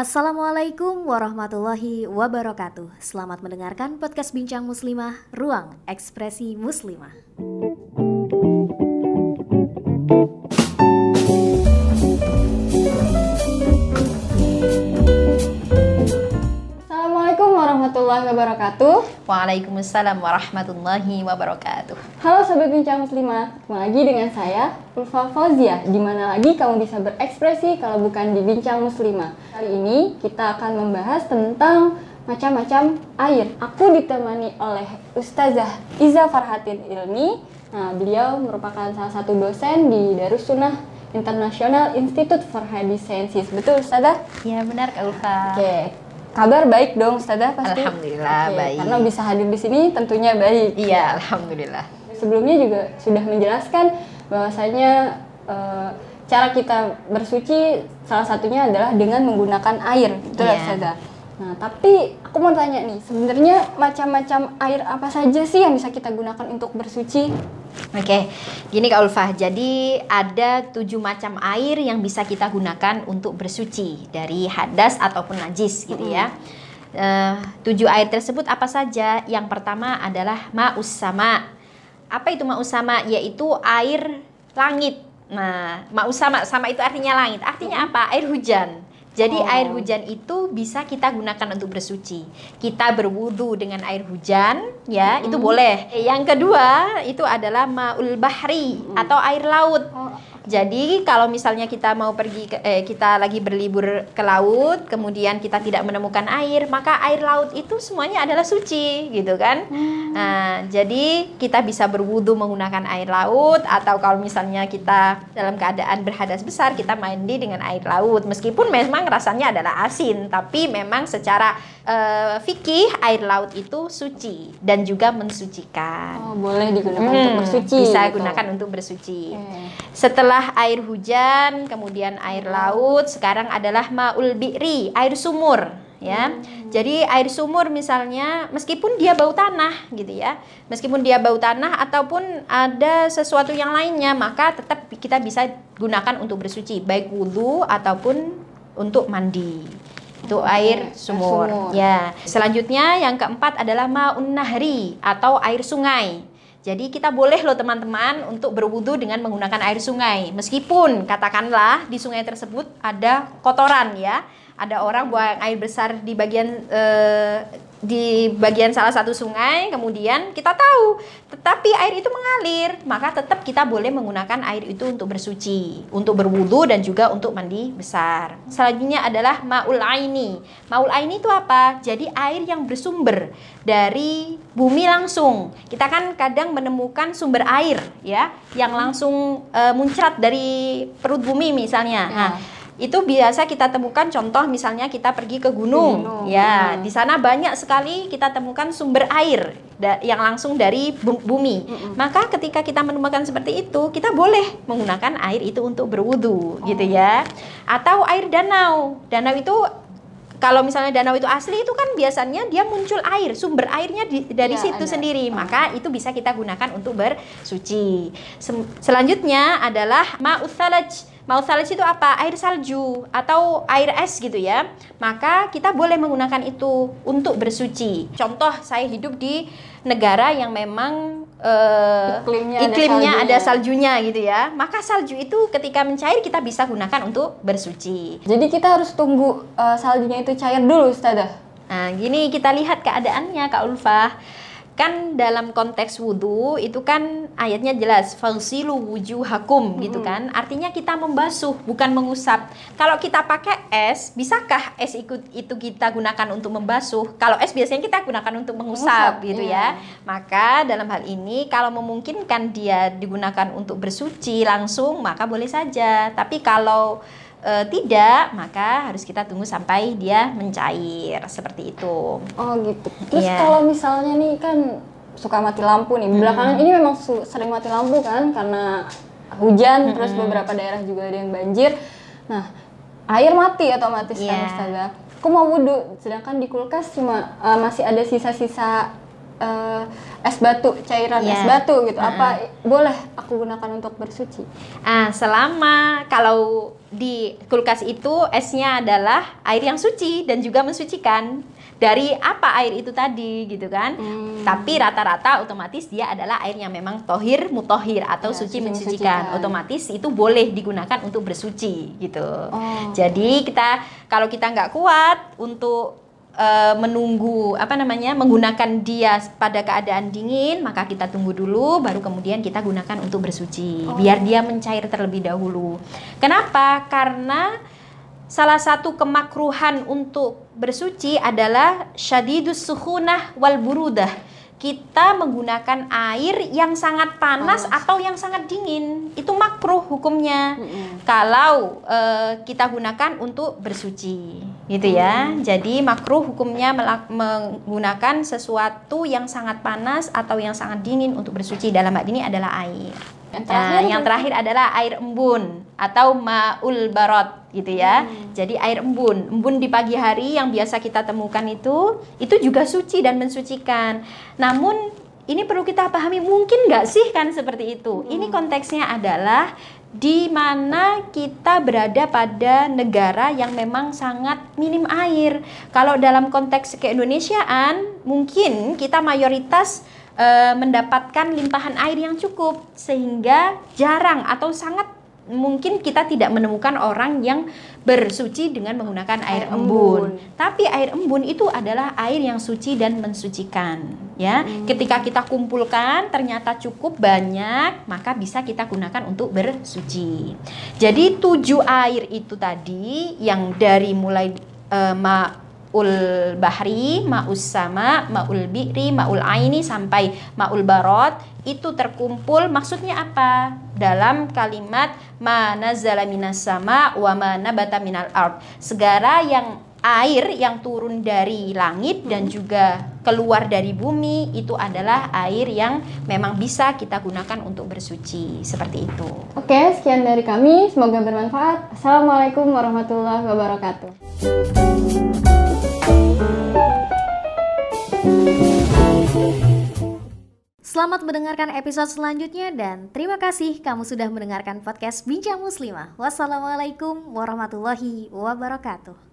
Assalamualaikum warahmatullahi wabarakatuh. Selamat mendengarkan podcast Bincang Muslimah, Ruang Ekspresi Muslimah. Wabarakatuh. Waalaikumsalam warahmatullahi wabarakatuh. Halo Sobat Bincang Muslimah, ketemu lagi dengan saya, Ulfa Fauzia. Di mana lagi kamu bisa berekspresi kalau bukan di Bincang Muslimah. Kali ini kita akan membahas tentang macam-macam air. Aku ditemani oleh Ustazah Iza Farhatin Ilmi. Nah, beliau merupakan salah satu dosen di Darussunnah International Institute for Hadith Sciences. Betul, Ustazah? Ya benar Kak Ulfa. Oke, kabar baik dong Ustazah pasti. Alhamdulillah, Oke, baik. Karena bisa hadir di sini tentunya baik. Iya, alhamdulillah. Sebelumnya juga sudah menjelaskan bahwasanya eh, cara kita bersuci salah satunya adalah dengan menggunakan air, betul ya Iya. Ustazah? Nah, tapi aku mau tanya nih, sebenarnya macam-macam air apa saja sih yang bisa kita gunakan untuk bersuci? Oke, gini Kak Ulfa. Jadi ada tujuh macam air yang bisa kita gunakan untuk bersuci dari hadas ataupun najis gitu ya. Eh, tujuh air tersebut apa saja? Yang pertama adalah ma'us sama. Apa itu ma'us sama? Yaitu air langit. Nah, ma'us sama, sama itu artinya langit. Artinya apa? Air hujan. Jadi Oh. air hujan itu bisa kita gunakan untuk bersuci. Kita berwudu dengan air hujan, ya itu boleh. Yang kedua itu adalah maul bahri atau air laut. Oh, Jadi kalau misalnya kita mau pergi ke, eh, kita lagi berlibur ke laut, kemudian kita tidak menemukan air, maka air laut itu semuanya adalah suci, gitu kan? Nah, jadi kita bisa berwudu menggunakan air laut atau kalau misalnya kita dalam keadaan berhadas besar, kita mandi dengan air laut. Meskipun memang rasanya adalah asin, tapi memang secara eh, fikih air laut itu suci dan juga mensucikan. oh, boleh digunakan untuk Hmm, bersuci. Bisa gitu. gunakan untuk bersuci. Oke. Setelah air hujan, kemudian air laut, sekarang adalah maul bi'ri, air sumur, ya. Jadi air sumur misalnya meskipun dia bau tanah gitu ya. Meskipun dia bau tanah ataupun ada sesuatu yang lainnya, maka tetap kita bisa gunakan untuk bersuci, baik wudhu ataupun untuk mandi. Itu air air sumur. sumur. Ya. Selanjutnya yang keempat adalah maun nahri atau air sungai. Jadi kita boleh loh teman-teman untuk berwudu dengan menggunakan air sungai. Meskipun katakanlah di sungai tersebut ada kotoran ya. Ada orang buang air besar di bagian eh, di bagian salah satu sungai, kemudian kita tahu, tetapi air itu mengalir, maka tetap kita boleh menggunakan air itu untuk bersuci, untuk berwudu dan juga untuk mandi besar. Selanjutnya adalah maul aini. Maul aini itu apa? Jadi air yang bersumber dari bumi langsung. Kita kan kadang menemukan sumber air ya yang langsung eh, muncrat dari perut bumi misalnya. Ya. Nah, itu biasa kita temukan contoh misalnya kita pergi ke gunung, gunung, ya hmm. di sana banyak sekali kita temukan sumber air yang langsung dari bu- bumi. Maka ketika kita menemukan seperti itu kita boleh menggunakan air itu untuk berwudu gitu ya. Atau air danau. Danau itu kalau misalnya danau itu asli itu kan biasanya dia muncul air sumber airnya di- dari Ya, situ ada. sendiri. Maka itu bisa kita gunakan untuk bersuci. Sem- selanjutnya adalah ma'us salaj Mau salaj itu apa? Air salju atau air es gitu ya. Maka kita boleh menggunakan itu untuk bersuci. Contoh saya hidup di negara yang memang eh, Iklimnya ada iklimnya ada saljunya. saljunya gitu ya. Maka salju itu ketika mencair kita bisa gunakan untuk bersuci. Jadi kita harus tunggu eh, saljunya itu cair dulu, Ustazah. Nah, gini kita lihat keadaannya Kak Ulfah. Kan dalam konteks wudhu itu kan ayatnya jelas fausilu wujuhakum gitu kan. Artinya kita membasuh bukan mengusap. Kalau kita pakai es, bisakah es ikut itu kita gunakan untuk membasuh? Kalau es biasanya kita gunakan untuk mengusap Mengusap, gitu iya. ya. Maka dalam hal ini kalau memungkinkan dia digunakan untuk bersuci langsung maka boleh saja. Tapi kalau eh, tidak, maka harus kita tunggu sampai dia mencair seperti itu. Oh gitu. Terus Iya. kalau misalnya nih kan suka mati lampu nih. Belakangan ini memang sering mati lampu kan karena hujan, terus beberapa daerah juga ada yang banjir. Nah, air mati otomatis kan Iya. Ustazah. Aku mau wudhu, sedangkan di kulkas cuma uh, masih ada sisa-sisa eh, es batu, cairan Iya. es batu gitu. Heeh. Apa boleh aku gunakan untuk bersuci? Ah, selama kalau di kulkas itu esnya adalah air yang suci dan juga mensucikan. Dari apa air itu tadi gitu kan? Hmm. Tapi rata-rata otomatis dia adalah air yang memang tohir mutohir atau Ya, suci suci mensucikan. mensucikan. Otomatis itu boleh digunakan untuk bersuci gitu. Oh. Jadi kita kalau kita nggak kuat untuk eh, menunggu apa namanya menggunakan dia pada keadaan dingin maka kita tunggu dulu baru kemudian kita gunakan untuk bersuci Oh. biar dia mencair terlebih dahulu. Kenapa? Karena salah satu kemakruhan untuk bersuci adalah syadidus suhunah wal burudah. Kita menggunakan air yang sangat panas Panas. atau yang sangat dingin. Itu makruh hukumnya Mm-mm. kalau eh, kita gunakan untuk bersuci gitu ya jadi makruh hukumnya menggunakan sesuatu yang sangat panas atau yang sangat dingin untuk bersuci dalam hal ini adalah air Yang Nah, terakhir yang apa? terakhir adalah air embun atau maul barot gitu ya. Jadi air embun, embun di pagi hari yang biasa kita temukan itu, itu juga suci dan mensucikan. Namun ini perlu kita pahami mungkin nggak sih kan seperti itu. Ini konteksnya adalah di mana kita berada pada negara yang memang sangat minim air. Kalau dalam konteks keindonesiaan, mungkin kita mayoritas eh, mendapatkan limpahan air yang cukup sehingga jarang atau sangat mungkin kita tidak menemukan orang yang bersuci dengan menggunakan air, Air embun. embun. Tapi air embun itu adalah air yang suci dan mensucikan, ya. Ketika kita kumpulkan ternyata cukup banyak, maka bisa kita gunakan untuk bersuci. Jadi tujuh air itu tadi yang dari mulai eh, ma'ul bahri, ma'us sama, ma'ul bi'ri, ma'ul aini sampai ma'ul barot itu terkumpul maksudnya apa? Dalam kalimat mana minas sama wa mana bata minal ard. Segala yang air yang turun dari langit dan juga keluar dari bumi itu adalah air yang memang bisa kita gunakan untuk bersuci seperti itu. Oke, sekian dari kami. Semoga bermanfaat. Assalamualaikum warahmatullahi wabarakatuh. Selamat mendengarkan episode selanjutnya dan terima kasih kamu sudah mendengarkan podcast Bincang Muslimah. Wassalamualaikum warahmatullahi wabarakatuh.